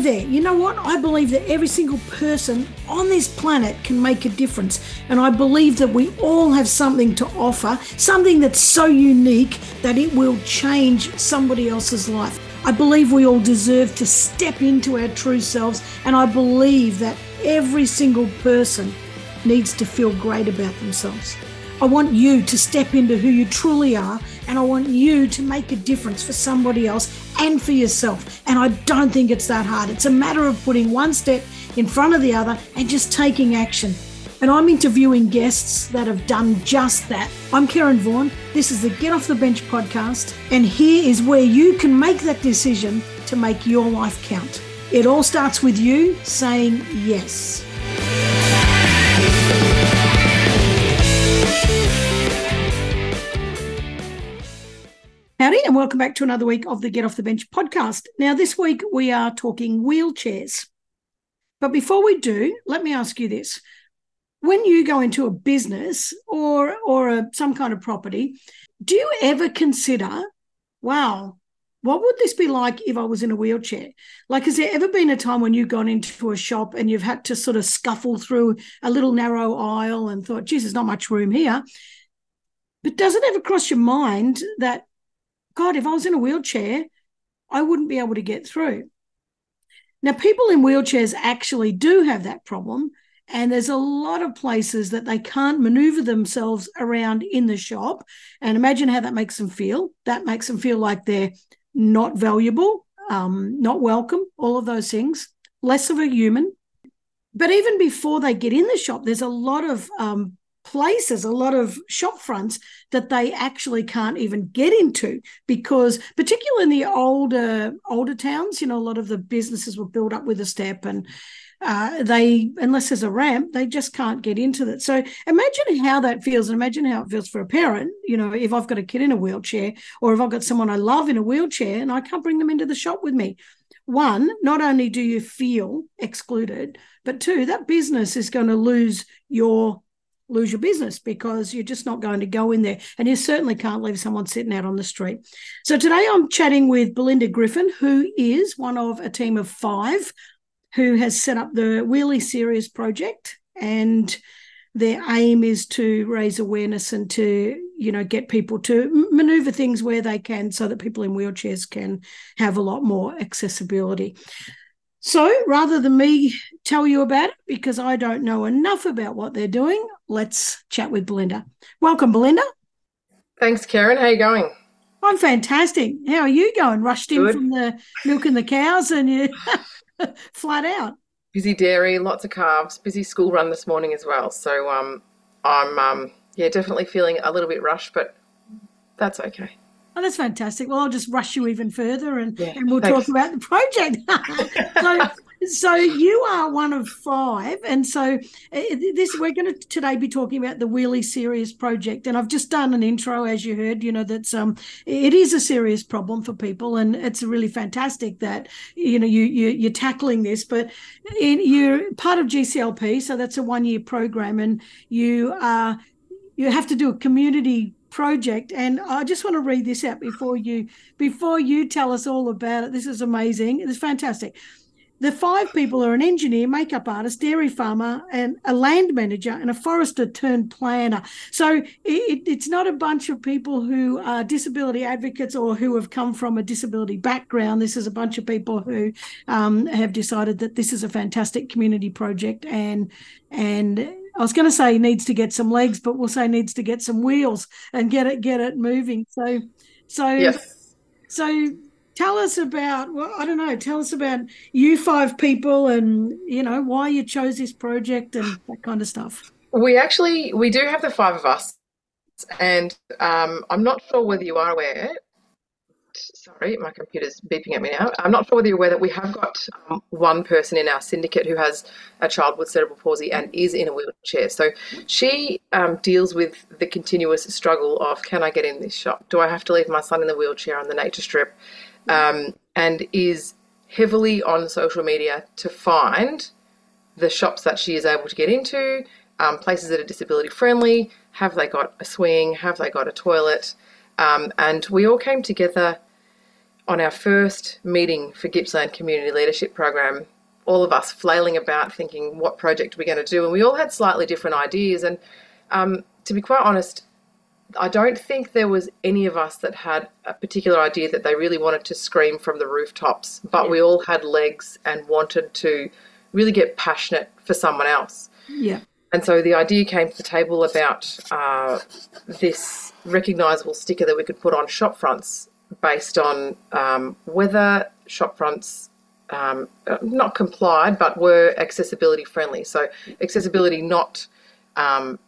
stay there. You know what? I believe that every single person on this planet can make a difference. And I believe that we all have something to offer, something that's so unique that it will change somebody else's life. I believe we all deserve to step into our true selves. And I believe that every single person needs to feel great about themselves. I want you to step into who you truly are, and I want you to make a difference for somebody else and for yourself. And I don't think it's that hard. It's a matter of putting one step in front of the other and just taking action. And I'm interviewing guests that have done just that. I'm Karen Vaughan. This is the Get Off the Bench podcast. And here is where you can make that decision to make your life count. It all starts with you saying yes. Howdy, and welcome back to another week of the Get Off the Bench podcast. Now, this week we are talking wheelchairs. But before we do, let me ask you this. When you go into a business or or a, some kind of property, do you ever consider, wow, what would this be like if I was in a wheelchair? Like, has there ever been a time when you've gone into a shop and you've had to sort of scuffle through a little narrow aisle and thought, geez, there's not much room here? But does it ever cross your mind that God, if I was in a wheelchair, I wouldn't be able to get through. Now, people in wheelchairs actually do have that problem. And there's a lot of places that they can't maneuver themselves around in the shop. And imagine how that makes them feel. That makes them feel like they're not valuable, um, not welcome, all of those things, less of a human. But even before they get in the shop, there's a lot of um, places, a lot of shop fronts that they actually can't even get into because, particularly in the older older towns, you know, a lot of the businesses were built up with a step and. Uh, they unless there's a ramp they just can't get into it so imagine how that feels and imagine how it feels for a parent you know if i've got a kid in a wheelchair or if i've got someone i love in a wheelchair and i can't bring them into the shop with me one not only do you feel excluded but two that business is going to lose your lose your business because you're just not going to go in there. And you certainly can't leave someone sitting out on the street. So today I'm chatting with Belinda Griffin, who is one of a team of five who has set up the Wheely Serious project. And their aim is to raise awareness and to, you know, get people to maneuver things where they can so that people in wheelchairs can have a lot more accessibility. So rather than me tell you about it, because I don't know enough about what they're doing, let's chat with Belinda. Welcome, Belinda. Thanks, Karen. How are you going? I'm fantastic. How are you going? Rushed in from the milking the cows and you flat out. Busy dairy, lots of calves, busy school run this morning as well. So um, I'm um, yeah definitely feeling a little bit rushed, but that's okay. Oh, that's fantastic. Well, I'll just rush you even further and, yeah, and we'll thanks. talk about the project. so, so you are one of five. And so uh, this we're going to today be talking about the Wheely Serious project. And I've just done an intro, as you heard, you know, that's um it is a serious problem for people. And it's really fantastic that, you know, you, you you're tackling this, but in, you're part of GCLP. So that's a one year program and you are you have to do a community project and i just want to read this out before you before you tell us all about it this is amazing it's fantastic the five people are an engineer, makeup artist, dairy farmer, and a land manager, and a forester turned planner. So it, it's not a bunch of people who are disability advocates or who have come from a disability background. This is a bunch of people who um, have decided that this is a fantastic community project and and I was going to say needs to get some legs, but we'll say needs to get some wheels and get it get it moving. So, so yes. so tell us about well, I don't know. Tell us about you five people and you know why you chose this project and that kind of stuff. We actually we do have the five of us, and um, I'm not sure whether you are aware, sorry, my computer's beeping at me now. I'm not sure whether you're aware that we have got um, one person in our syndicate who has a child with cerebral palsy and is in a wheelchair. So she um, deals with the continuous struggle of can I get in this shop? Do I have to leave my son in the wheelchair on the nature strip? Um, and is heavily on social media to find the shops that she is able to get into, um, places that are disability friendly. Have they got a swing? Have they got a toilet? Um, and we all came together on our first meeting for Gippsland Community Leadership Program, all of us flailing about thinking what project we're going to do, and we all had slightly different ideas. And um, to be quite honest, I don't think there was any of us that had a particular idea that they really wanted to scream from the rooftops, but yeah. we all had legs and wanted to really get passionate for someone else. Yeah. And so the idea came to the table about uh, this recognisable sticker that we could put on shop fronts based on um, whether shop fronts um, not complied but were accessibility friendly. So accessibility not um,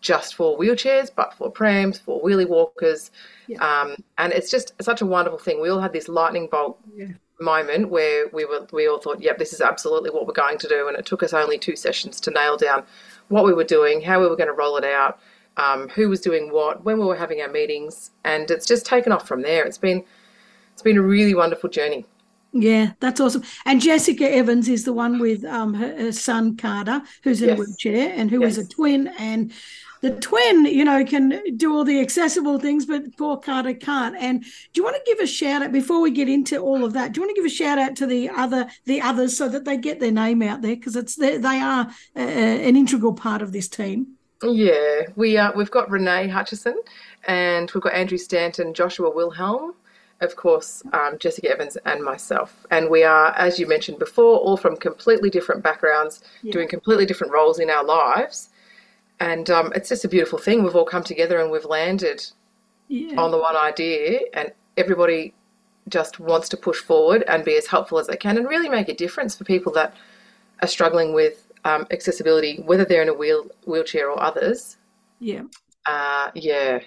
just for wheelchairs but for prams, for wheelie walkers, yeah. Um, and it's just such a wonderful thing. We all had this lightning bolt. Yeah. Moment where we were, we all thought, "Yep, this is absolutely what we're going to do," and it took us only two sessions to nail down what we were doing, how we were going to roll it out, um, who was doing what, when we were having our meetings, and it's just taken off from there. It's been it's been a really wonderful journey. Yeah, that's awesome. And Jessika Evans is the one with um, her, her son Carter, who's in yes. a wheelchair and who yes. is a twin. And the twin, you know, can do all the accessible things, but poor Carter can't. And do you want to give a shout out before we get into all of that? Do you want to give a shout out to the other the others so that they get their name out there because it's they, they are uh, an integral part of this team. Yeah, we uh, we've got Renee Hutchinson, and we've got Andrew Stanton, Joshua Wilhelm, of course, um, Jessika Evans, and myself. And we are, as you mentioned before, all from completely different backgrounds, yeah. doing completely different roles in our lives. And um, it's just a beautiful thing. We've all come together and we've landed yeah. on the one idea, and everybody just wants to push forward and be as helpful as they can and really make a difference for people that are struggling with um, accessibility, whether they're in a wheel wheelchair or others. Yeah. Uh, yeah.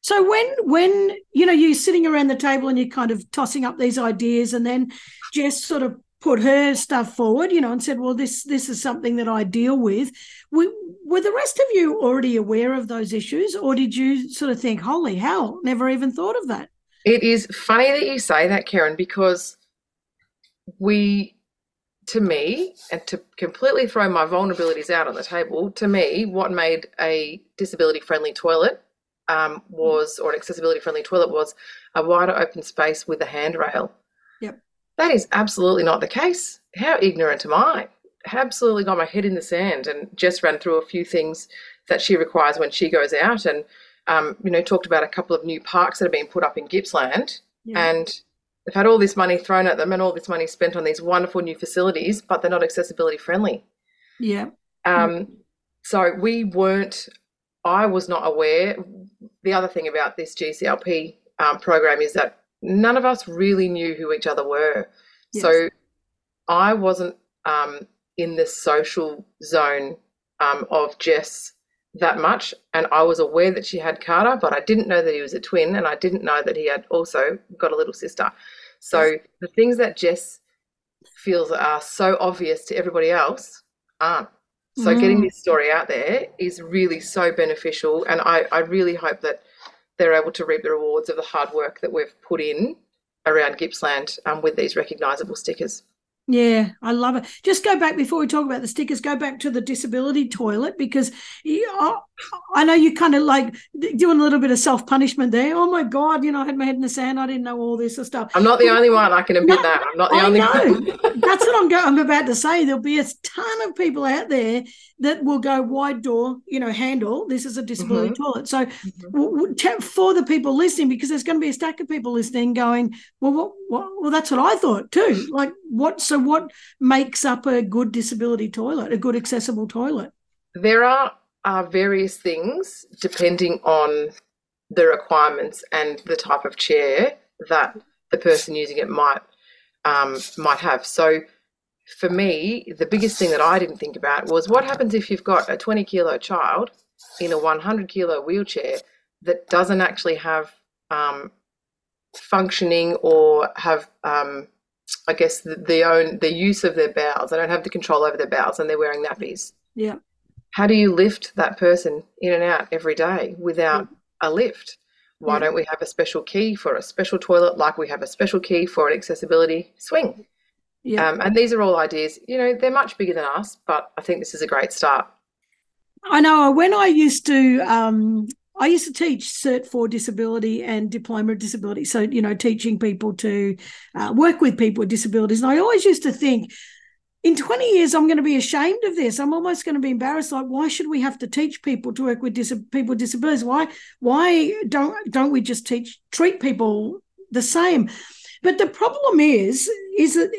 So when when you know you're sitting around the table and you're kind of tossing up these ideas, and then Jess sort of put her stuff forward, you know, and said, "Well, this this is something that I deal with." We, were the rest of you already aware of those issues, or did you sort of think, "Holy hell, never even thought of that"? It is funny that you say that, Karen, because we to me, and to completely throw my vulnerabilities out on the table, to me, what made a disability friendly toilet um, was, or an accessibility friendly toilet was a wider open space with a handrail. Yep. That is absolutely not the case. How ignorant am I? Absolutely got my head in the sand and just ran through a few things that she requires when she goes out and, um, you know, talked about a couple of new parks that have been put up in Gippsland. And they've had all this money thrown at them and all this money spent on these wonderful new facilities, but they're not accessibility friendly. Yeah. Um, so we weren't, I was not aware. The other thing about this GCLP um, program is that none of us really knew who each other were. Yes. So I wasn't um, in the social zone um, of Jess that much. And I was aware that she had Carter, but I didn't know that he was a twin, and I didn't know that he had also got a little sister. So the things that Jess feels are so obvious to everybody else aren't. So mm. getting this story out there is really so beneficial, and I, I really hope that they're able to reap the rewards of the hard work that we've put in around Gippsland um, with these recognisable stickers. Yeah, I love it. Just go back before we talk about the stickers. Go back to the disability toilet because I know you kind of like doing a little bit of self punishment there. Oh my god, you know, I had my head in the sand. I didn't know all this stuff. I'm not the only one. I can admit no, that. I'm not the I only know. one. That's what I'm. Go- I'm about to say. There'll be a ton of people out there that will go wide door, you know, handle. This is a disability mm-hmm. toilet. So mm-hmm. for the people listening, because there's going to be a stack of people listening, going, well, what, what, well, that's what I thought too. Like, what? So what makes up a good disability toilet, a good accessible toilet? There are are various things depending on the requirements and the type of chair that the person using it might um, might have. So for me, the biggest thing that I didn't think about was what happens if you've got a 20 kilo child in a 100 kilo wheelchair that doesn't actually have um, functioning or have, um, I guess, the, the own the use of their bowels. They don't have the control over their bowels, and they're wearing nappies. Yeah. How do you lift that person in and out every day without yeah. a lift? Why yeah. don't we have a special key for a special toilet, like we have a special key for an accessibility swing? Yeah. Um, and these are all ideas, you know, they're much bigger than us, but I think this is a great start. I know when I used to, um, I used to teach Cert four disability and diploma of disability. So, you know, teaching people to uh, work with people with disabilities. And I always used to think, in 20 years, I'm going to be ashamed of this. I'm almost going to be embarrassed. Like, why should we have to teach people to work with dis- people with disabilities? Why, why don't don't we just teach treat people the same? But the problem is, is that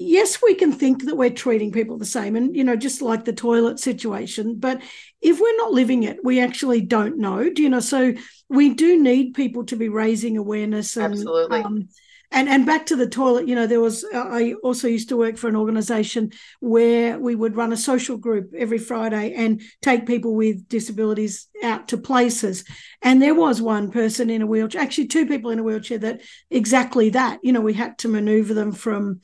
yes, we can think that we're treating people the same, and you know, just like the toilet situation. But if we're not living it, we actually don't know. Do you know? So we do need people to be raising awareness and absolutely. Um, and and back to the toilet you know there was i also used to work for an organization where we would run a social group every friday and take people with disabilities out to places and there was one person in a wheelchair actually two people in a wheelchair that exactly that you know we had to maneuver them from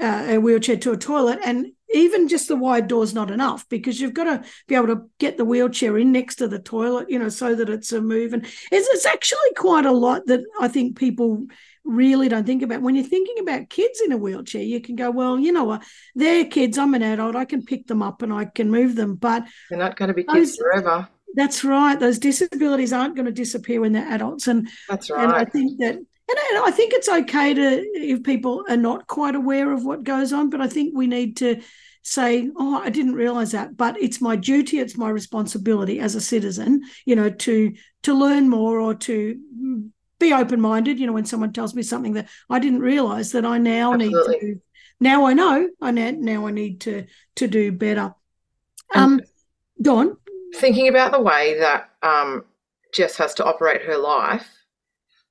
uh, a wheelchair to a toilet and even just the wide door is not enough because you've got to be able to get the wheelchair in next to the toilet, you know, so that it's a move. And it's, it's actually quite a lot that I think people really don't think about. When you're thinking about kids in a wheelchair, you can go, well, you know what, they're kids. I'm an adult. I can pick them up and I can move them. But they're not going to be kids those, forever. That's right. Those disabilities aren't going to disappear when they're adults. And that's right. And I think that and I think it's okay to if people are not quite aware of what goes on, but I think we need to say, "Oh, I didn't realize that," but it's my duty, it's my responsibility as a citizen, you know, to to learn more or to be open minded. You know, when someone tells me something that I didn't realize that I now Absolutely. need to. Now I know. I now, now I need to to do better. Um, Don, thinking about the way that um, Jess has to operate her life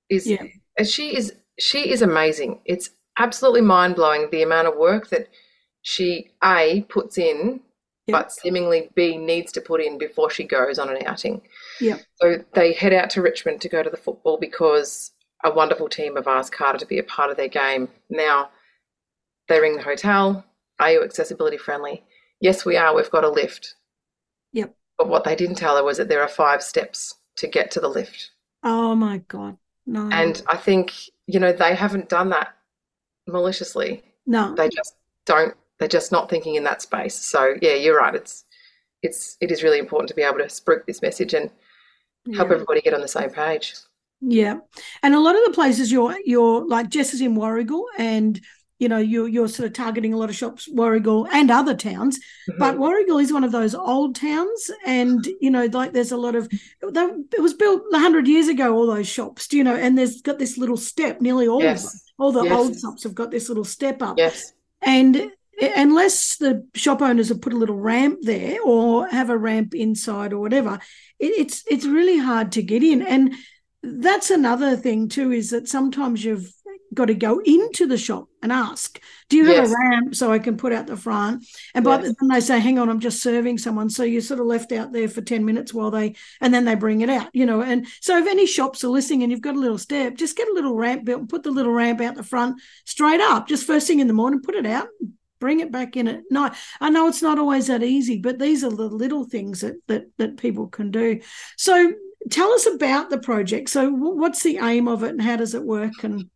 is yeah and she is she is amazing. It's absolutely mind blowing the amount of work that she a puts in, yep. but seemingly b needs to put in before she goes on an outing. Yeah. So they head out to Richmond to go to the football because a wonderful team have asked Carter to be a part of their game. Now they ring the hotel. Are you accessibility friendly? Yes, we are. We've got a lift. Yep. But what they didn't tell her was that there are five steps to get to the lift. Oh my God. No. And I think, you know, they haven't done that maliciously. No. They just don't they're just not thinking in that space. So yeah, you're right. It's it's it is really important to be able to spruik this message and help yeah. everybody get on the same page. Yeah. And a lot of the places you're you're like Jess is in Warragul and you know you're you're sort of targeting a lot of shops warragul and other towns mm-hmm. but warragul is one of those old towns and you know like there's a lot of it was built 100 years ago all those shops do you know and there's got this little step nearly all yes. of them all the yes. old shops have got this little step up yes and unless the shop owners have put a little ramp there or have a ramp inside or whatever it, it's it's really hard to get in and that's another thing too is that sometimes you've got to go into the shop and ask, do you have yes. a ramp so I can put out the front? And by yes. the time they say, hang on, I'm just serving someone. So you're sort of left out there for 10 minutes while they, and then they bring it out, you know. And so if any shops are listening and you've got a little step, just get a little ramp built and put the little ramp out the front straight up, just first thing in the morning, put it out, bring it back in at night. I know it's not always that easy, but these are the little things that that that people can do. So tell us about the project. So what's the aim of it and how does it work and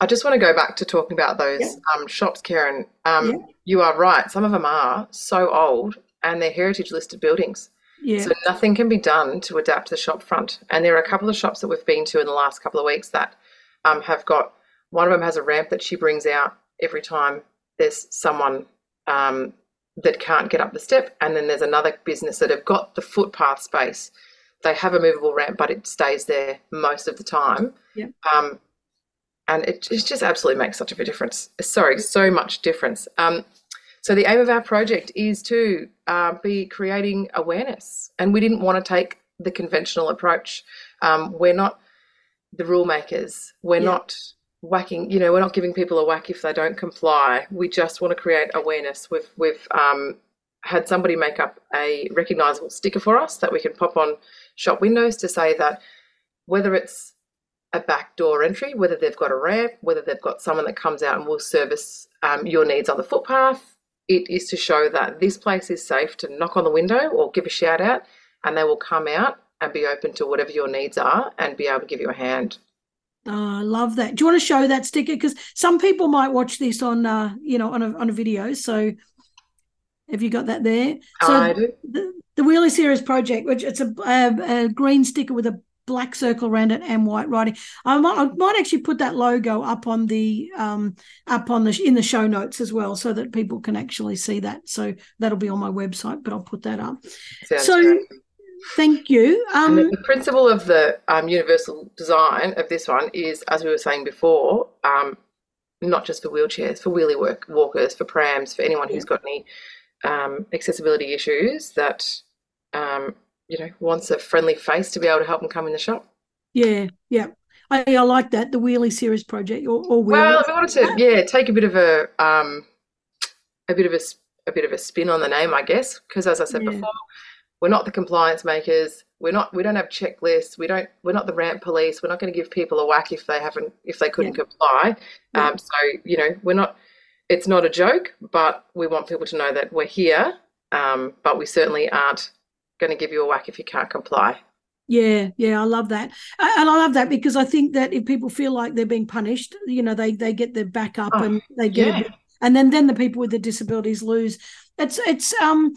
I just want to go back to talking about those yeah. um, shops, Karen. Um, yeah. You are right. Some of them are so old and they're heritage listed buildings. Yeah. So nothing can be done to adapt the shop front. And there are a couple of shops that we've been to in the last couple of weeks that um, have got one of them has a ramp that she brings out every time there's someone um, that can't get up the step. And then there's another business that have got the footpath space. They have a movable ramp, but it stays there most of the time. Yeah. Um, and it, it just absolutely makes such a difference. Sorry, so much difference. Um, so the aim of our project is to uh, be creating awareness, and we didn't want to take the conventional approach. Um, we're not the rule makers. We're yeah. not whacking. You know, we're not giving people a whack if they don't comply. We just want to create awareness. We've we've um, had somebody make up a recognisable sticker for us that we can pop on shop windows to say that whether it's a back door entry, whether they've got a ramp, whether they've got someone that comes out and will service um, your needs on the footpath. It is to show that this place is safe to knock on the window or give a shout out, and they will come out and be open to whatever your needs are and be able to give you a hand. Oh, I love that. Do you want to show that sticker? Because some people might watch this on, uh, you know, on a on a video. So Have you got that there? So I do. The, the Wheely Serious project, which it's a, a, a green sticker with a black circle around it and white writing. I might, I might actually put that logo up on the um, up on the in the show notes as well, so that people can actually see that. So that'll be on my website, but I'll put that up. Sounds so. Great. Thank you. Um, the, principle of the um, universal design of this one is, as we were saying before, um, not just for wheelchairs, for wheelie work walkers, for prams, for anyone who's got any um, accessibility issues that um, you know wants a friendly face to be able to help them come in the shop. Yeah, yeah. I, I like that the Wheely Serious project or, or well, I wanted to yeah take a bit of a um a bit of a a bit of a spin on the name, I guess, because as I said yeah. before, we're not the compliance makers. We're not. We don't have checklists. We don't. We're not the ramp police. We're not going to give people a whack if they haven't if they couldn't yeah. comply. Yeah. Um, so you know, we're not. It's not a joke, but we want people to know that we're here. Um, but we certainly aren't going to give you a whack if you can't comply. Yeah, yeah, I love that, and I love that because I think that if people feel like they're being punished, you know, they they get their back up oh, and they get, yeah. and then then the people with the disabilities lose. It's it's um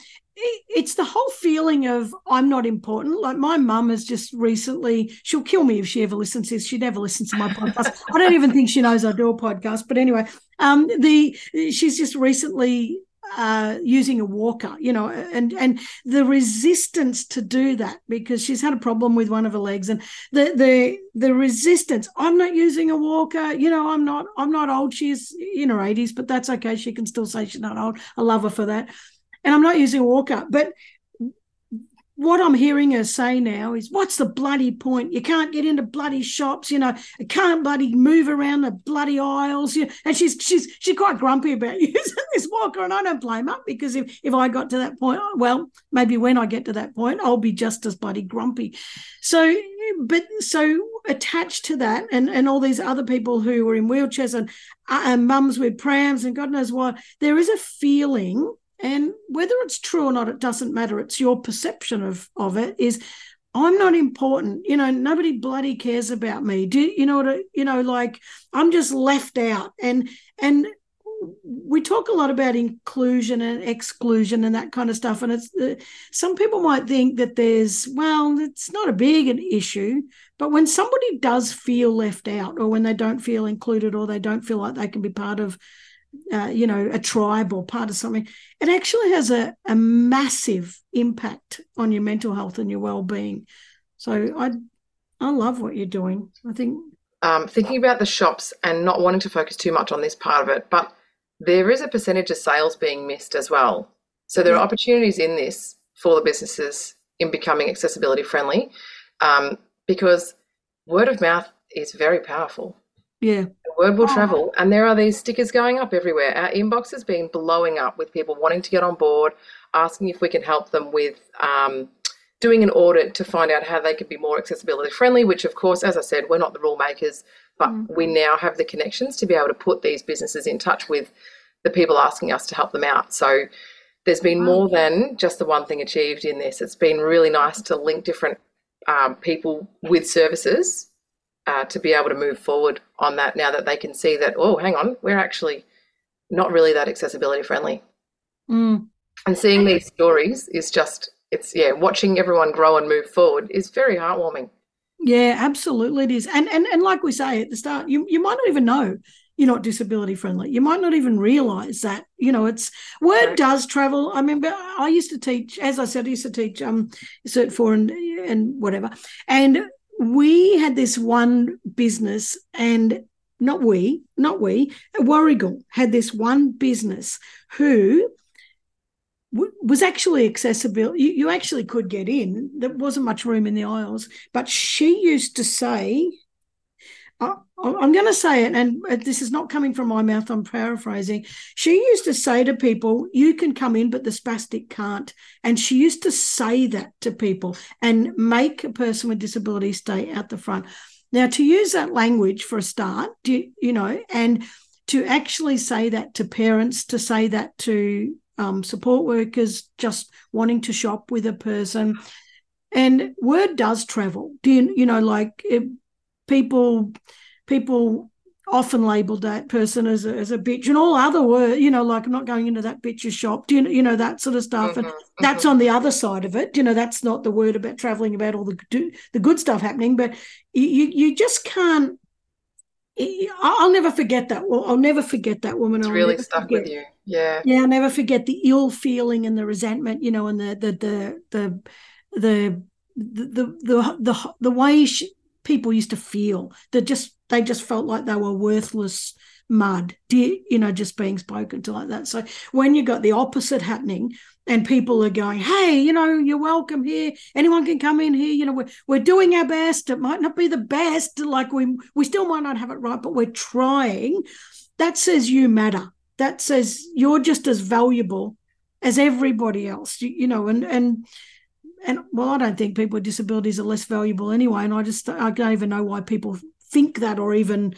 it's the whole feeling of I'm not important. Like my mum has just recently, she'll kill me if she ever listens to this. She never listens to my podcast. I don't even think she knows I do a podcast. But anyway, um, the she's just recently uh, using a walker, you know, and and the resistance to do that because she's had a problem with one of her legs, and the the the resistance. I'm not using a walker, you know. I'm not I'm not old. She's in her 80s, but that's okay. She can still say she's not old. I love her for that. And I'm not using a walker, but what I'm hearing her say now is, what's the bloody point? You can't get into bloody shops, you know, you can't bloody move around the bloody aisles. You know? And she's she's she's quite grumpy about using this walker, and I don't blame her because if if I got to that point, well, maybe when I get to that point, I'll be just as bloody grumpy. So, but so attached to that, and and all these other people who were in wheelchairs and uh, and mums with prams and God knows what, there is a feeling and whether it's true or not, it doesn't matter. It's your perception of, of it is I'm not important. You know, nobody bloody cares about me. Do you know what I, you know, like I'm just left out. And and we talk a lot about inclusion and exclusion and that kind of stuff. And it's uh, some people might think that there's, well, it's not a big an issue, but when somebody does feel left out or when they don't feel included or they don't feel like they can be part of uh, you know, a tribe or part of something, it actually has a, a massive impact on your mental health and your well-being. So I, I love what you're doing. I think um, thinking about the shops and not wanting to focus too much on this part of it, but there is a percentage of sales being missed as well. So there are opportunities in this for the businesses in becoming accessibility friendly, um, because word of mouth is very powerful. Yeah. The word will oh. travel. And there are these stickers going up everywhere. Our inbox has been blowing up with people wanting to get on board, asking if we can help them with um, doing an audit to find out how they can be more accessibility friendly, which, of course, as I said, we're not the rule makers, but mm. we now have the connections to be able to put these businesses in touch with the people asking us to help them out. So there's been more than just the one thing achieved in this. It's been really nice to link different um, people with services uh, to be able to move forward on that now that they can see that, oh, hang on, we're actually not really that accessibility friendly. Mm. And seeing these stories is just, it's, yeah, watching everyone grow and move forward is very heartwarming. Yeah, absolutely it is. And and and like we say at the start, you you might not even know you're not disability friendly. You might not even realize that. You know, it's word does travel. I remember I used to teach, as I said, I used to teach um Cert four and and whatever. And we had this one business and not we, not we, Warragul had this one business who was actually accessible. You, you actually could get in. There wasn't much room in the aisles, but she used to say, I'm going to say it, and this is not coming from my mouth, I'm paraphrasing. She used to say to people, You can come in, but the spastic can't. And she used to say that to people and make a person with disability stay out the front. Now, to use that language for a start, you, you know, and to actually say that to parents, to say that to um, support workers just wanting to shop with a person, and word does travel. Do you, you know, like it, people people often labelled that person as a, as a bitch and all other words, you know, like I'm not going into that bitch's shop, do you know, you know that sort of stuff. And mm-hmm. that's on the other side of it. You know, that's not the word about traveling about all the the good stuff happening, but you you just can't. I'll never forget that. Well, I'll never forget that woman. It's I'll really stuck forget, with you. Yeah. Yeah, I'll never forget the ill feeling and the resentment, you know, and the the the the the the the the, the way she, people used to feel that just they just felt like they were worthless mud you know just being spoken to like that. So when you got the opposite happening and people are going hey you know you're welcome here. Anyone can come in here. You know we're, we're doing our best. It might not be the best. Like we we still might not have it right but we're trying. That says you matter. That says you're just as valuable as everybody else you, you know and and and well, I don't think people with disabilities are less valuable anyway. And I just I don't even know why people think that or even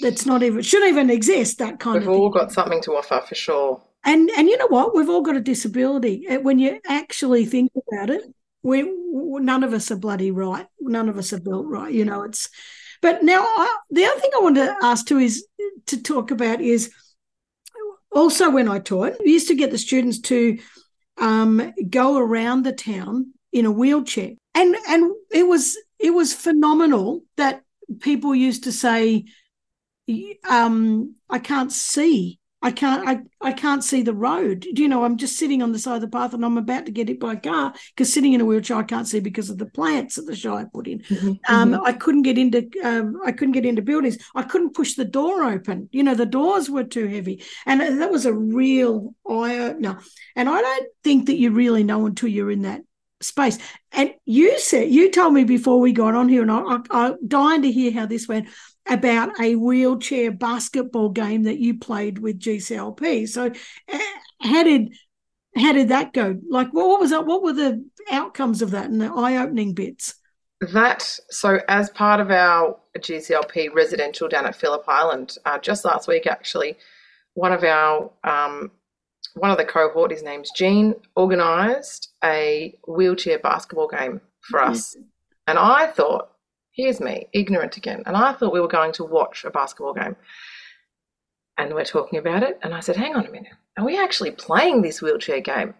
that's not even shouldn't even exist that kind We've of. We've all got something to offer for sure. And and you know what? We've all got a disability. When you actually think about it, we none of us are bloody right. None of us are built right. You know, it's. But now I, the other thing I want to ask too is to talk about is also when I taught, we used to get the students to um, go around the town in a wheelchair. And and it was it was phenomenal that people used to say, um, I can't see. I can't I, I can't see the road. Do you know, I'm just sitting on the side of the path and I'm about to get hit by a car because sitting in a wheelchair I can't see because of the plants that the Shire put in. Mm-hmm, um, mm-hmm. I couldn't get into um, I couldn't get into buildings. I couldn't push the door open. You know, the doors were too heavy. And that was a real eye opener. And I don't think that you really know until you're in that space. And you said you told me before we got on here, and I, I, am dying to hear how this went about a wheelchair basketball game that you played with GCLP. So, uh, how did how did that go? Like, what was that? What were the outcomes of that and the eye opening bits? That so as part of our GCLP residential down at Phillip Island, uh, just last week actually, one of our um, one of the cohort, his name's Gene, organised a wheelchair basketball game for mm-hmm. us. And I thought, here's me, ignorant again. And I thought we were going to watch a basketball game. And we're talking about it. And I said, hang on a minute, are we actually playing this wheelchair game?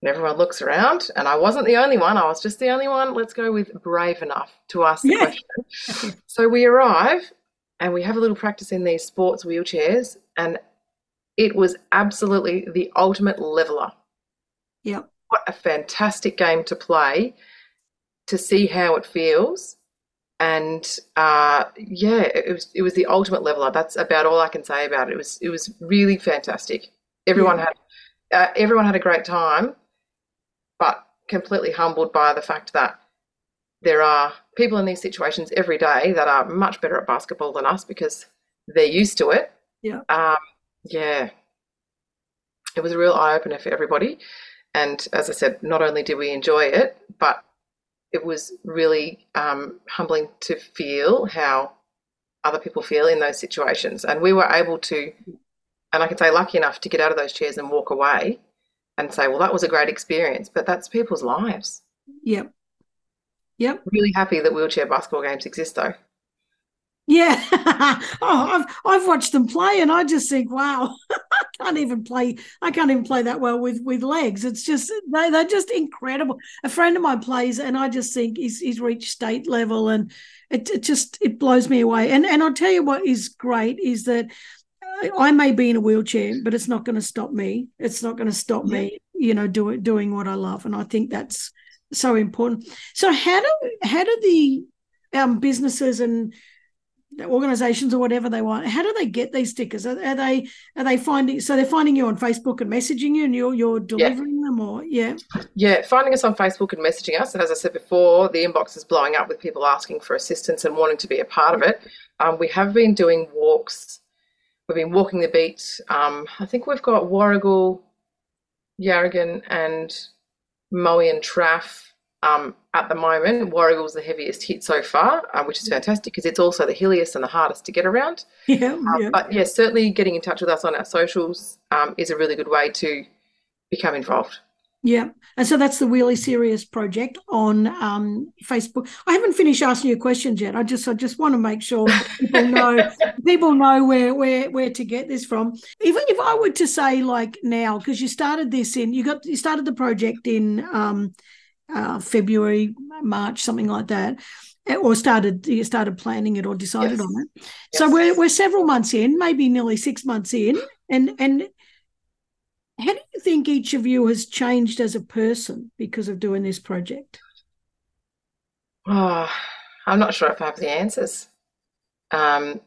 And everyone looks around, and I wasn't the only one. I was just the only one. Let's go with brave enough to ask the yeah. question. so we arrive and we have a little practice in these sports wheelchairs. And it was absolutely the ultimate leveler. Yeah. What a fantastic game to play to see how it feels. And uh, yeah, it was it was the ultimate leveler. That's about all I can say about it. It was it was really fantastic. Everyone yeah. had uh, everyone had a great time, but completely humbled by the fact that there are people in these situations every day that are much better at basketball than us because they're used to it. Yeah. Um, yeah. It was a real eye opener for everybody. And as I said, not only did we enjoy it, but it was really um, humbling to feel how other people feel in those situations. And we were able to, and I can say lucky enough to get out of those chairs and walk away and say, well, that was a great experience, but that's people's lives. Yep. Yep. Really happy that wheelchair basketball games exist though. Yeah. oh, I've I've watched them play and I just think, wow, I can't even play I can't even play that well with with legs. It's just they they're just incredible. A friend of mine plays and I just think he's he's reached state level and it, it just it blows me away. And and I'll tell you what is great is that I may be in a wheelchair, but it's not going to stop me. It's not going to stop yeah. me, you know, doing doing what I love. And I think that's so important. So how do how do the um, businesses and organizations or whatever they want. How do they get these stickers? Are, are, they are they finding so they're finding you on facebook and messaging you and you're you're delivering yeah. them or yeah. Yeah finding us on facebook and messaging us. And as i said before the inbox is blowing up with people asking for assistance and wanting to be a part of it. Um, we have been doing walks. We've been walking the beat um, i think we've got warragul yarragon and moe and traff um, at the moment, Warragul's the heaviest hit so far, uh, which is fantastic because it's also the hilliest and the hardest to get around. Yeah, um, yeah. But yeah, certainly getting in touch with us on our socials um, is a really good way to become involved. Yeah. And so that's the Wheely Serious project on um, Facebook. I haven't finished asking you questions yet. I just I just want to make sure people know people know where where where to get this from. Even if I were to say like now, because you started this in you got you started the project in um, uh, February, March, something like that. Or started you started planning it or decided yes. on it. Yes. So we're we're several months in, maybe nearly six months in, and and how do you think each of you has changed as a person because of doing this project? Oh, I'm not sure if I have the answers. Um,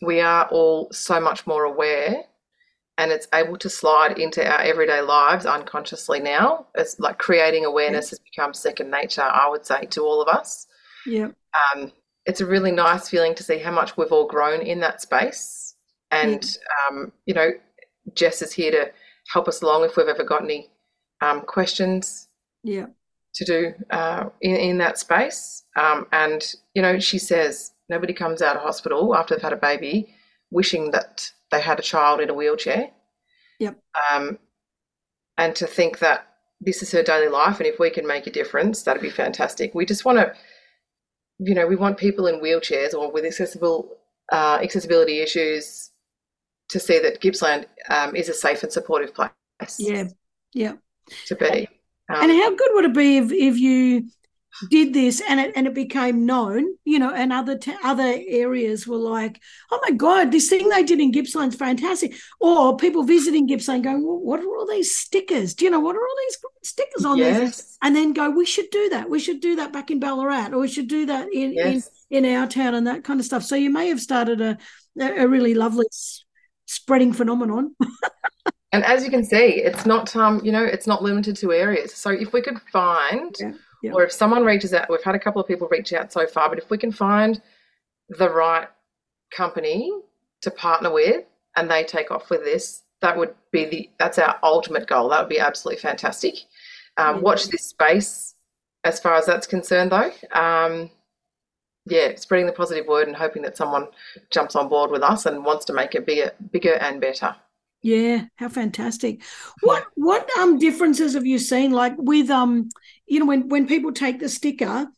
we are all so much more aware and it's able to slide into our everyday lives unconsciously now. It's like creating awareness has become second nature, I would say, to all of us. Yeah. Um, it's a really nice feeling to see how much we've all grown in that space. And, yeah. um, you know, Jess is here to help us along if we've ever got any um, questions. Yeah. To do uh, in in that space, um, and you know, she says nobody comes out of hospital after they've had a baby wishing that they had a child in a wheelchair. Yep. Um, and to think that this is her daily life, and if we can make a difference, that'd be fantastic. We just want to, you know, we want people in wheelchairs or with accessible uh, accessibility issues to see that Gippsland um, is a safe and supportive place. Yeah, yeah. To be. Um, and how good would it be if, if you did this and it and it became known, you know, and other t- other areas were like, oh my god, this thing they did in Gippsland's fantastic. Or people visiting Gippsland going, well, what are all these stickers? Do you know what are all these stickers on yes. there? And then go, we should do that. We should do that back in Ballarat, or we should do that in yes. in, in our town and that kind of stuff. So you may have started a a really lovely spreading phenomenon. and as you can see, it's not um, you know, it's not limited to areas. So if we could find yeah, yeah. or if someone reaches out, we've had a couple of people reach out so far, but if we can find the right company to partner with and they take off with this, that would be the that's our ultimate goal. That would be absolutely fantastic. Um, yeah. Watch this space as far as that's concerned, though. Um, yeah, spreading the positive word and hoping that someone jumps on board with us and wants to make it bigger, bigger and better. Yeah, how fantastic! What what um differences have you seen? Like with um, you know, when when people take the sticker,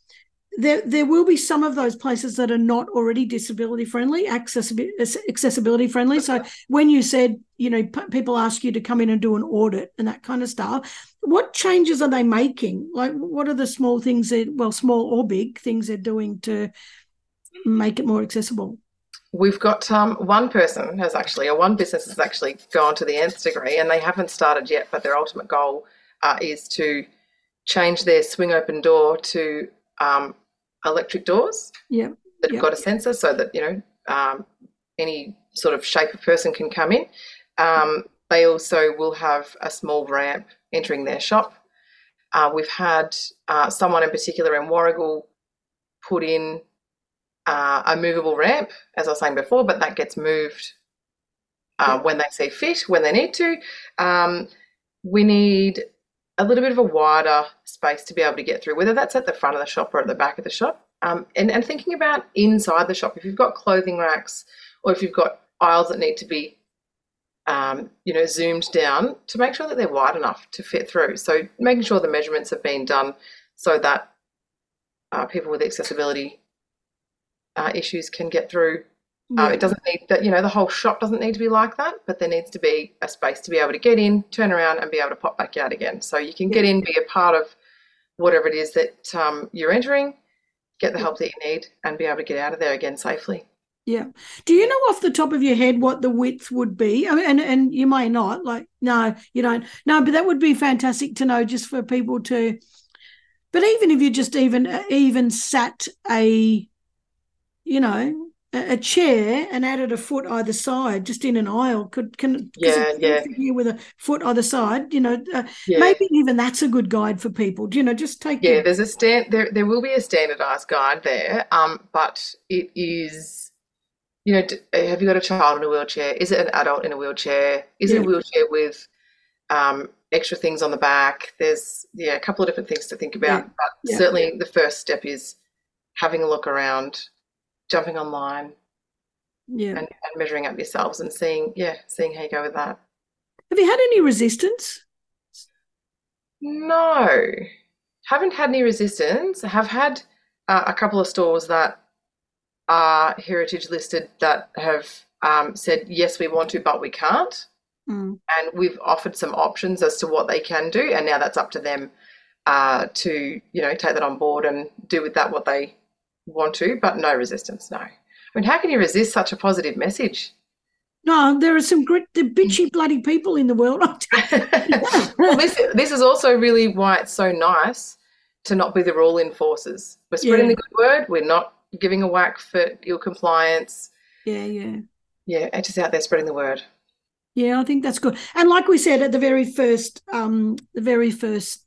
there there will be some of those places that are not already disability friendly, accessibility accessibility friendly. So when you said, you know, p- people ask you to come in and do an audit and that kind of stuff, what changes are they making? Like, what are the small things that, well, small or big things they're doing to make it more accessible? We've got um, one person has actually, or one business has actually gone to the nth degree, and they haven't started yet, but their ultimate goal uh, is to change their swing open door to um, electric doors. Yeah. That have got a sensor so that, you know, um, any sort of shape of person can come in. Um, they also will have a small ramp entering their shop. Uh, we've had uh, someone in particular in Warragul put in uh, a movable ramp, as I was saying before, but that gets moved uh, when they see fit, when they need to. Um, we need a little bit of a wider space to be able to get through, whether that's at the front of the shop or at the back of the shop. Um, and, and thinking about inside the shop, if you've got clothing racks or if you've got aisles that need to be um, you know, zoomed down to make sure that they're wide enough to fit through. So making sure the measurements have been done so that uh, people with accessibility uh, issues can get through. Uh, yeah. Uh, it doesn't need that, you know, the whole shop doesn't need to be like that, but there needs to be a space to be able to get in, turn around, and be able to pop back out again. So you can get in, be a part of whatever it is that um, you're entering, get the help that you need, and be able to get out of there again safely. Yeah. Do you know off the top of your head what the width would be? I mean, and and you may not. Like, no, you don't. No, but that would be fantastic to know, just for people to. But even if you just even uh, even sat a, you know, a, a chair and added a foot either side, just in an aisle, could can yeah yeah here with a foot either side. You know, uh, yeah. maybe even that's a good guide for people. Do You know, just take. Yeah, there's a stand. There there will be a standardized guide there. Um, but it is you know, have you got a child in a wheelchair? Is it an adult in a wheelchair? Is yeah. it a wheelchair with um, extra things on the back? There's yeah, a couple of different things to think about. Yeah. But yeah. certainly, the first step is having a look around, jumping online, yeah, and, and measuring up yourselves and seeing yeah, seeing how you go with that. Have you had any resistance? No, haven't had any resistance. Have had uh, a couple of stores that are heritage listed that have um, said yes, we want to, but we can't. Mm. And we've offered some options as to what they can do, and now that's up to them uh, to you know take that on board and do with that what they want to. But no resistance, no. I mean, how can you resist such a positive message? No, there are some grit, the bitchy bloody people in the world. well, this this is also really why it's so nice to not be the rule enforcers. We're spreading Yeah. the good word. We're not giving a whack for ill compliance. yeah, yeah. Yeah, and just out there spreading the word. Yeah, I think that's good. And like we said at the very first, um, the very first,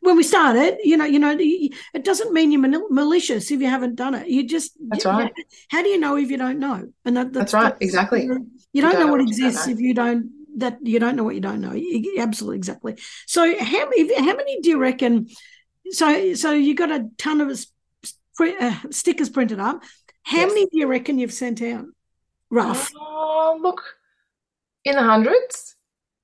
when we started, you know, you know, it doesn't mean you're malicious if you haven't done it. You just That's right. How do you know if you don't know? And that, That's right, exactly. You don't, know, what what you don't exists know. if you don't. That you don't know what you don't know. Absolutely, exactly. So how many? How many do you reckon? So so you got a ton of uh, stickers printed up. How Yes. many do you reckon you've sent out? Rough. Oh, look, in the hundreds.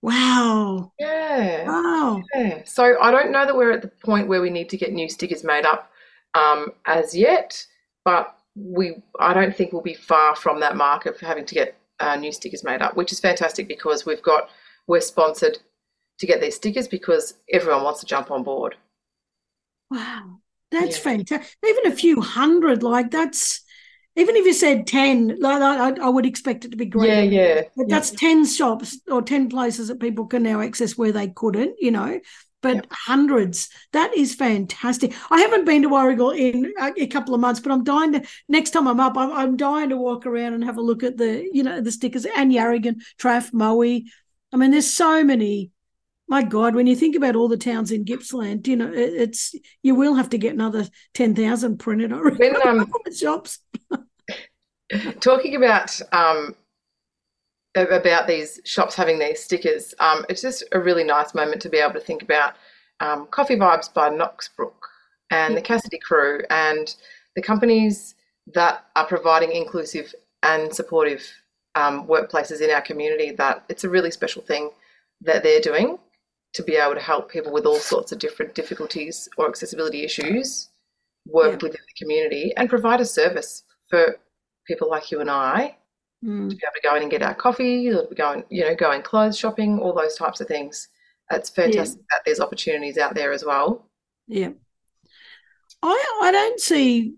Wow. Yeah. Wow. Yeah. So I don't know that we're at the point where we need to get new stickers made up um, as yet, but we I don't think we'll be far from that mark of having to get uh, new stickers made up, which is fantastic because we've got we're sponsored to get these stickers because everyone wants to jump on board. Wow, that's Yeah. fantastic. Even a few hundred, like that's even if you said ten, like I, I- I would expect it to be great. Yeah, yeah. But that's ten shops or ten places that people can now access where they couldn't, you know. But Yep. hundreds, that is fantastic. I haven't been to warragul in a, a couple of months, but I'm dying to. Next time I'm up, I'm, I'm dying to walk around and have a look at the, you know, the stickers and Yarragon, Traff, Moe. I mean, there's so many. My God, when you think about all the towns in Gippsland, you know, it, it's you will have to get another ten thousand printed. I When, um, shops. Talking about um, about these shops having these stickers, um, it's just a really nice moment to be able to think about um, Coffee Vibes by Knoxbrook and the Cassidy Crew and the companies that are providing inclusive and supportive um, workplaces in our community. That it's a really special thing that they're doing to be able to help people with all sorts of different difficulties or accessibility issues work Yeah. within the community and provide a service for people like you and I Mm. to be able to go in and get our coffee, or go and you know go and clothes shopping, all those types of things. It's fantastic that there's opportunities out there as well. Yeah. I I don't see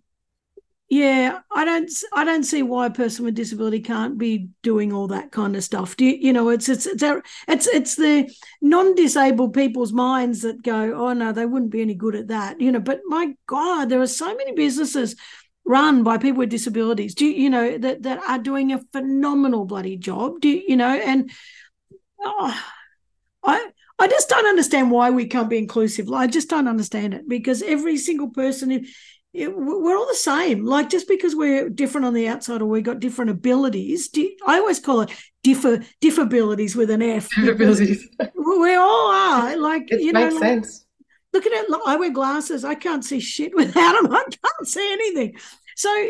yeah, I don't I don't see why a person with disability can't be doing all that kind of stuff. Do you, you know, it's it's it's our- it's it's the non-disabled people's minds that go, "Oh no, they wouldn't be any good at that." You know, but my god, there are so many businesses run by people with disabilities. Do you, know that that are doing a phenomenal bloody job? Do you, know and oh, I I just don't understand why we can't be inclusive. I just don't understand it because every single person, it, we're all the same. Like just because we're different on the outside or we've got different abilities, do, I always call it differ diffabilities with an F. because Abilities. We all are. Like It you know, makes like, sense. Look at it. I wear glasses. I can't see shit without them. I can't see anything. So,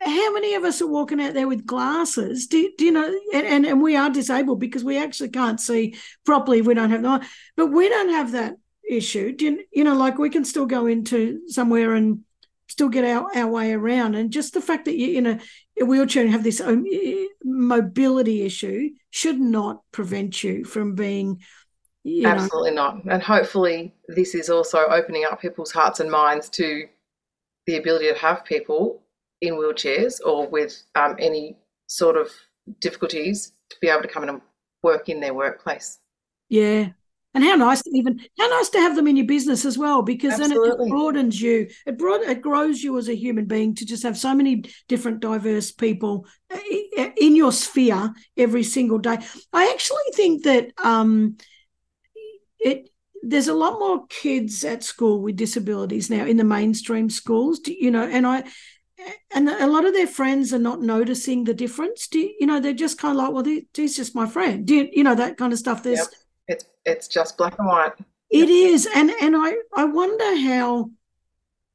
how many of us are walking out there with glasses? Do, do you know? And, and and we are disabled because we actually can't see properly if we don't have them. But we don't have that issue. Do you, you know? Like we can still go into somewhere and still get our, our way around. And just the fact that you're in a, wheelchair and have this um, mobility issue should not prevent you from being. You know, Absolutely not. And hopefully, this is also opening up people's hearts and minds to the ability to have people in wheelchairs or with um, any sort of difficulties to be able to come in and work in their workplace. Yeah. And how nice to even how nice to have them in your business as well, because then it broadens you. It broad it grows you as a human being to just have so many different diverse people in your sphere every single day. I actually think that um it there's a lot more kids at school with disabilities now in the mainstream schools, do- you know, and I and a lot of their friends are not noticing the difference. Do you, know, they're just kind of like, well, he's just my friend. Do you, you know that kind of stuff? There's Yep. It's it's just black and white. it is, and and I I wonder how.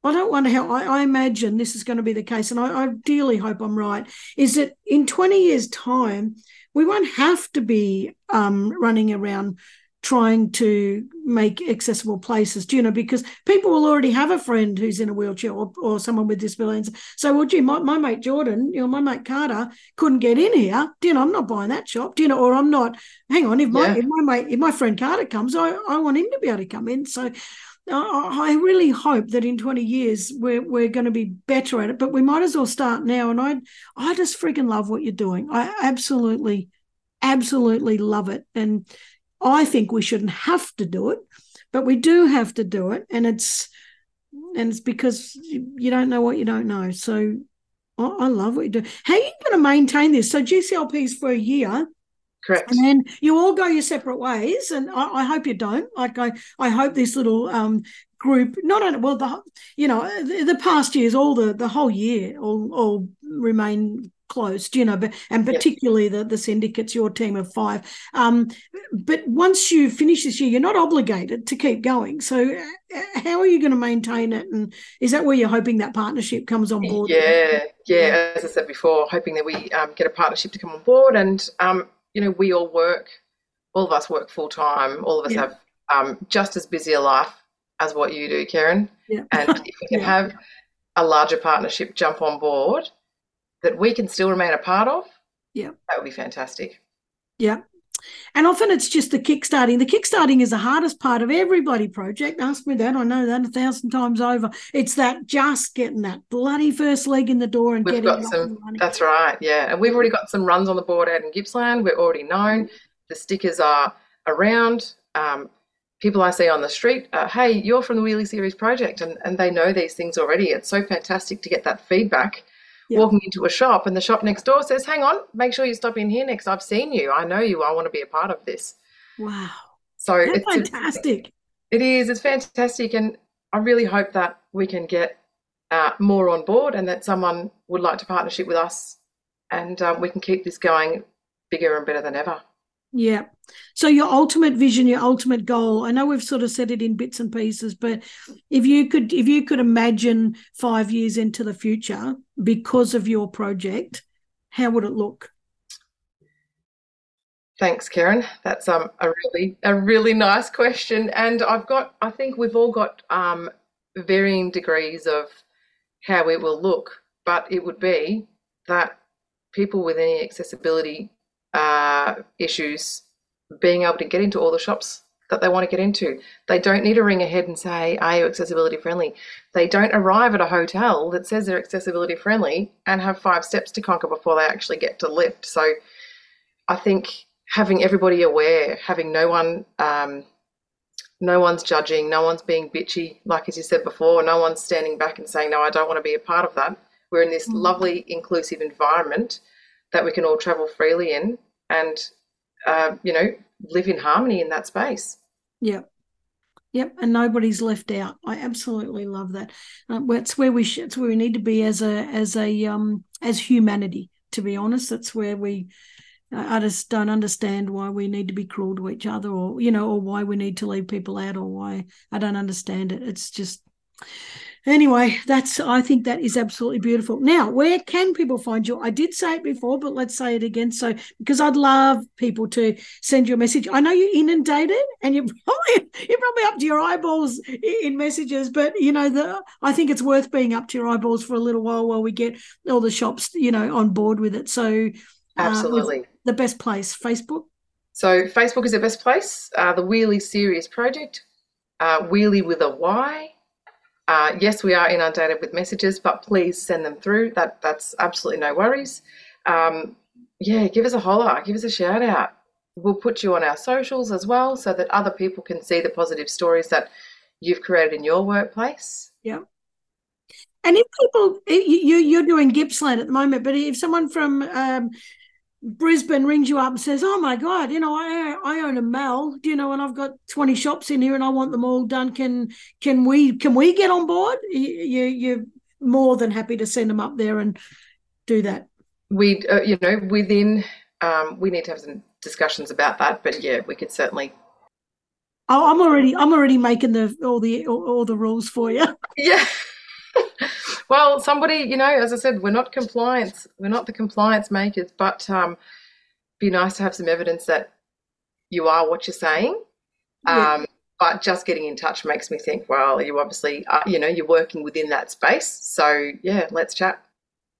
I don't wonder how. I, I imagine this is going to be the case, and I, I dearly hope I'm right. Is that in 20 years' time, we won't have to be um, running around trying to make accessible places, do you know, because people will already have a friend who's in a wheelchair or, or someone with disabilities. So, well, gee, my, my mate Jordan, you know, my mate Carter couldn't get in here. Do you know, I'm not buying that shop, do you know, or I'm not, hang on, if my, yeah. if my mate, if my friend Carter comes, I, I want him to be able to come in. So, I really hope that in 20 years we're, we're going to be better at it, but we might as well start now. And I, I just freaking love what you're doing. I absolutely, absolutely love it. And I think we shouldn't have to do it, but we do have to do it. And it's, and it's because you don't know what you don't know. So I, I love what you do. How are you going to maintain this? So GCLP is for a year. Correct. And then you all go your separate ways, and I, I hope you don't. Like I, I hope this little um, group, not only well, the you know the, the, past years, all the the whole year, all all remain closed, you know, but and particularly the the syndicates, your team of five. Um, but once you finish this year, you're not obligated to keep going. So uh, how are you going to maintain it? And is that where you're hoping that partnership comes on board? Yeah, yeah. As I said before, hoping that we um, get a partnership to come on board and. Um, you know, we all work, all of us work full time. All of us yeah. have um, just as busy a life as what you do, Karen. Yeah. And if we can yeah. have a larger partnership jump on board that we can still remain a part of, yeah, that would be fantastic. Yeah. And often it's just the kickstarting. The kickstarting is the hardest part of every bloody project. Ask me that. I know that a thousand times over. It's that just getting that bloody first leg in the door and we've getting got some. That's right. Yeah, and we've already got some runs on the board out in Gippsland. We're already known. The stickers are around. Um, people I see on the street, uh, hey, you're from the Wheely Serious project, and and they know these things already. It's so fantastic to get that feedback yep. walking into a shop and the shop next door says, Hang on, make sure you stop in here next. I've seen you. I know you. I want to be a part of this. Wow. So That's it's fantastic. It is. It's fantastic. And I really hope that we can get uh, more on board and that someone would like to partnership with us and um, we can keep this going bigger and better than ever. Yeah. So your ultimate vision, your ultimate goal. I know we've sort of said it in bits and pieces, but if you could if you could imagine 5 years into the future because of your project, how would it look? Thanks, Karen. That's um a really a really nice question, and I've got I think we've all got um, varying degrees of how it will look, but it would be that people with any accessibility uh, issues being able to get into all the shops that they want to get into. They don't need to ring ahead and say, Are you accessibility friendly? They don't arrive at a hotel that says they're accessibility friendly and have five steps to conquer before they actually get to lift. So I think having everybody aware, having no one. Um, no one's judging, no one's being bitchy, like as you said before, no one's standing back and saying, No, I don't want to be a part of that. We're in this mm-hmm. lovely, inclusive environment that we can all travel freely in and uh, you know live in harmony in that space. Yep. Yep and nobody's left out. I absolutely love that. Uh, it's where we sh- it's where we need to be as a as a um as humanity to be honest. That's where we I just don't understand why we need to be cruel to each other, or you know, or why we need to leave people out, or why I don't understand it. It's just anyway, that's I think that is absolutely beautiful. Now, where can people find you? I did say it before, but let's say it again. So, because I'd love people to send you a message. I know you're inundated and you're probably you're probably up to your eyeballs in messages, but you know, the I think it's worth being up to your eyeballs for a little while while we get all the shops, you know, on board with it. So, uh, absolutely, uh, the best place, Facebook. So, Facebook is the best place. Uh, the Wheely Serious Project, uh, Wheely with a Y uh, yes, we are inundated with messages, but please send them through. That that's absolutely no worries. Um, yeah, give us a holler, give us a shout out. We'll put you on our socials as well, so that other people can see the positive stories that you've created in your workplace. Yeah. And if people, you you're doing Gippsland at the moment, but if someone from um, Brisbane rings you up and says, "Oh my God, you know, I I own a mall, do you know, and I've got twenty shops in here, and I want them all done. Can can we can we get on board? You you're more than happy to send them up there and do that. We, uh, you know, within um, we need to have some discussions about that, but yeah, we could certainly. Oh, I'm already I'm already making the all the all, all the rules for you. Yeah. well, somebody, you know, as I said, we're not compliance, we're not the compliance makers, but um, be nice to have some evidence that you are what you're saying. Yeah. Um, but just getting in touch makes me think, well, you obviously, are, you know, you're working within that space. So yeah, let's chat.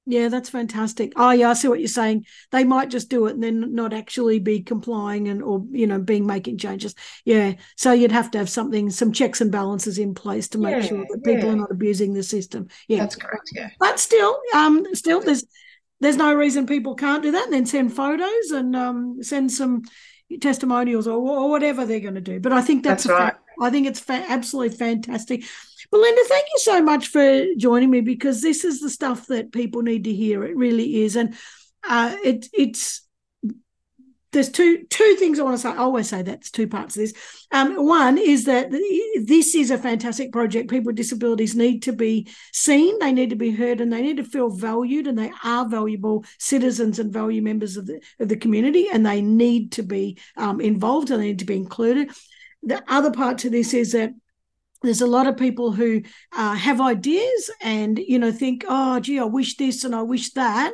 Yeah, that's fantastic. Oh, yeah, I see what you're saying. They might just do it and then not actually be complying and or you know being making changes. Yeah, so you'd have to have something, some checks and balances in place to make yeah, sure that people yeah. are not abusing the system. Yeah, that's correct. Yeah, but still, um, still there's there's no reason people can't do that and then send photos and um send some testimonials or, or whatever they're going to do. But I think that's, that's right. Fa- I think it's fa- absolutely fantastic. Belinda, thank you so much for joining me because this is the stuff that people need to hear. It really is, and uh, it, it's there's two two things I want to say. I always say that's two parts of this. Um, one is that this is a fantastic project. People with disabilities need to be seen, they need to be heard, and they need to feel valued, and they are valuable citizens and value members of the of the community, and they need to be um, involved and they need to be included. The other part to this is that there's a lot of people who uh, have ideas and you know think oh gee i wish this and i wish that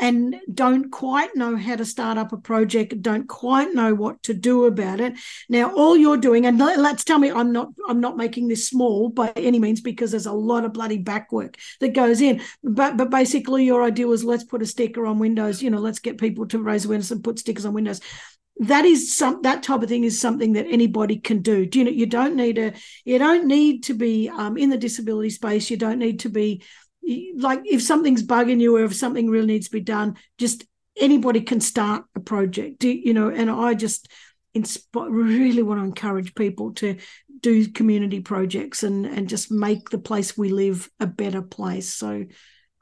and don't quite know how to start up a project don't quite know what to do about it. Now all you're doing and let's tell me i'm not i'm not making this small by any means because there's a lot of bloody backwork that goes in. But but basically your idea was let's put a sticker on windows you know let's get people to raise awareness and put stickers on windows that is some that type of thing is something that anybody can do. Do you know you don't need a you don't need to be um, in the disability space. You don't need to be like if something's bugging you or if something really needs to be done, just anybody can start a project. Do, you know, and I just inspire, really want to encourage people to do community projects and and just make the place we live a better place. So,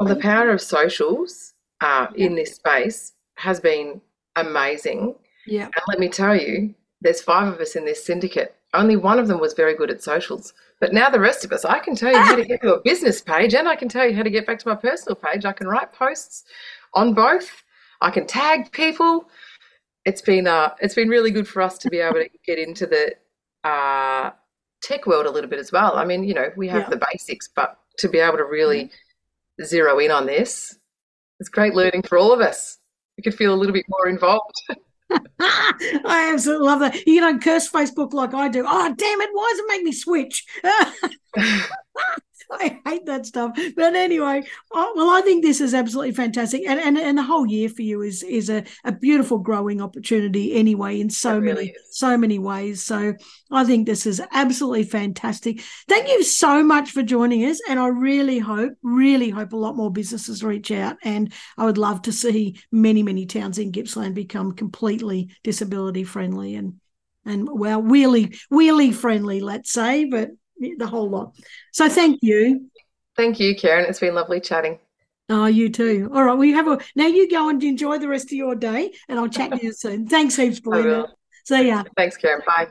well, the power of socials uh, in this space has been amazing yeah. And let me tell you, there's five of us in this syndicate. Only one of them was very good at socials. But now the rest of us, I can tell you how to get to a business page and I can tell you how to get back to my personal page. I can write posts on both. I can tag people. It's been uh it's been really good for us to be able to get into the uh tech world a little bit as well. I mean, you know, we have yeah. the basics, but to be able to really zero in on this, it's great learning for all of us. We could feel a little bit more involved. I absolutely love that. You don't curse Facebook like I do. Oh, damn it. Why does it make me switch? I hate that stuff. But anyway, well, I think this is absolutely fantastic, and and, and the whole year for you is is a, a beautiful growing opportunity anyway in so many so many ways. So I think this is absolutely fantastic. Thank you so much for joining us, and I really hope, really hope a lot more businesses reach out, and I would love to see many many towns in Gippsland become completely disability friendly and and well wheelie wheelie friendly, let's say, but the whole lot. So thank you. Thank you, Karen. It's been lovely chatting. Oh, you too. All right. Well, you have a now. You go and enjoy the rest of your day, and I'll chat to you soon. Thanks heaps, Belinda. See ya. Thanks, Karen. Bye.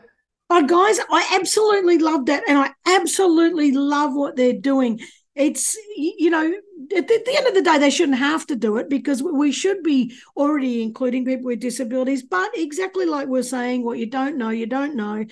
Oh, guys, I absolutely love that, and I absolutely love what they're doing. It's you know, at the, at the end of the day, they shouldn't have to do it because we should be already including people with disabilities. But exactly like we're saying, what you don't know, you don't know.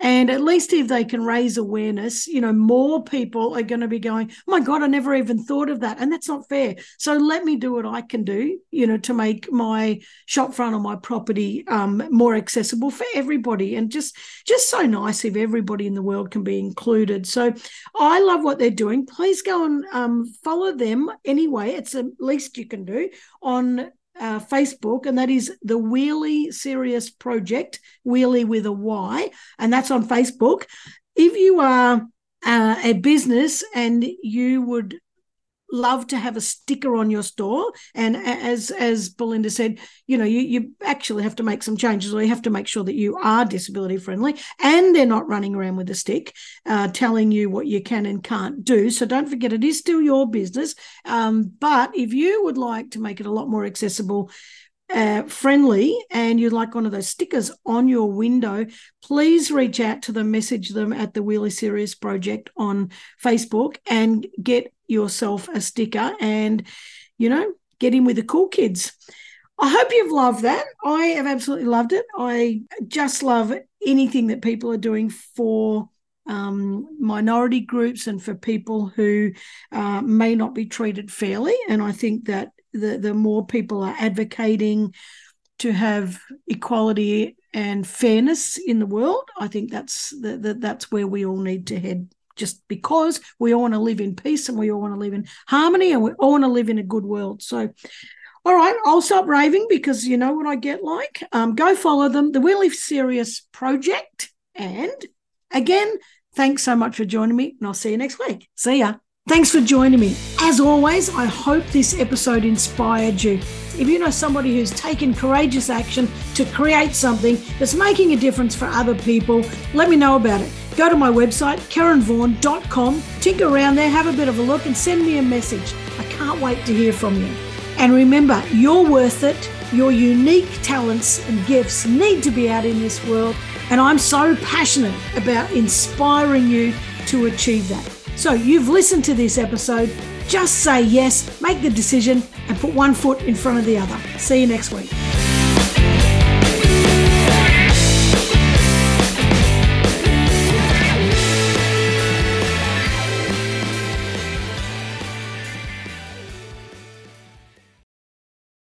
And at least if they can raise awareness, you know, more people are going to be going, oh my God, I never even thought of that. And that's not fair. So let me do what I can do, you know, to make my shop front or my property um, more accessible for everybody. And just, just so nice if everybody in the world can be included. So I love what they're doing. Please go and um, follow them anyway. It's the least you can do on uh, Facebook, and that is the Wheely Serious Project, Wheely with a Y, and that's on Facebook. If you are uh, a business and you would love to have a sticker on your store. And as as belinda said you know you, you actually have to make some changes or you have to make sure that you are disability friendly and they're not running around with a stick uh, telling you what you can and can't do. So don't forget it is still your business. Um, but if you would like to make it a lot more accessible uh, friendly and you'd like one of those stickers on your window, please reach out to them, message them at the Wheely Serious Project on Facebook and get yourself a sticker and, you know, get in with the cool kids. I hope you've loved that. I have absolutely loved it. I just love anything that people are doing for um, minority groups and for people who uh, may not be treated fairly. And I think that the, the more people are advocating to have equality and fairness in the world. I think that's the, the, that's where we all need to head. Just because we all want to live in peace and we all want to live in harmony and we all want to live in a good world. So, all right, I'll stop raving because you know what I get like. Um, go follow them, the Wheely Serious Project. And again, thanks so much for joining me, and I'll see you next week. See ya. Thanks for joining me. As always, I hope this episode inspired you. If you know somebody who's taken courageous action to create something that's making a difference for other people, let me know about it. Go to my website, karenvaughan.com, tinker around there, have a bit of a look, and send me a message. I can't wait to hear from you. And remember, you're worth it. Your unique talents and gifts need to be out in this world. And I'm so passionate about inspiring you to achieve that. So you've listened to this episode. Just say yes, make the decision, and put one foot in front of the other. See you next week.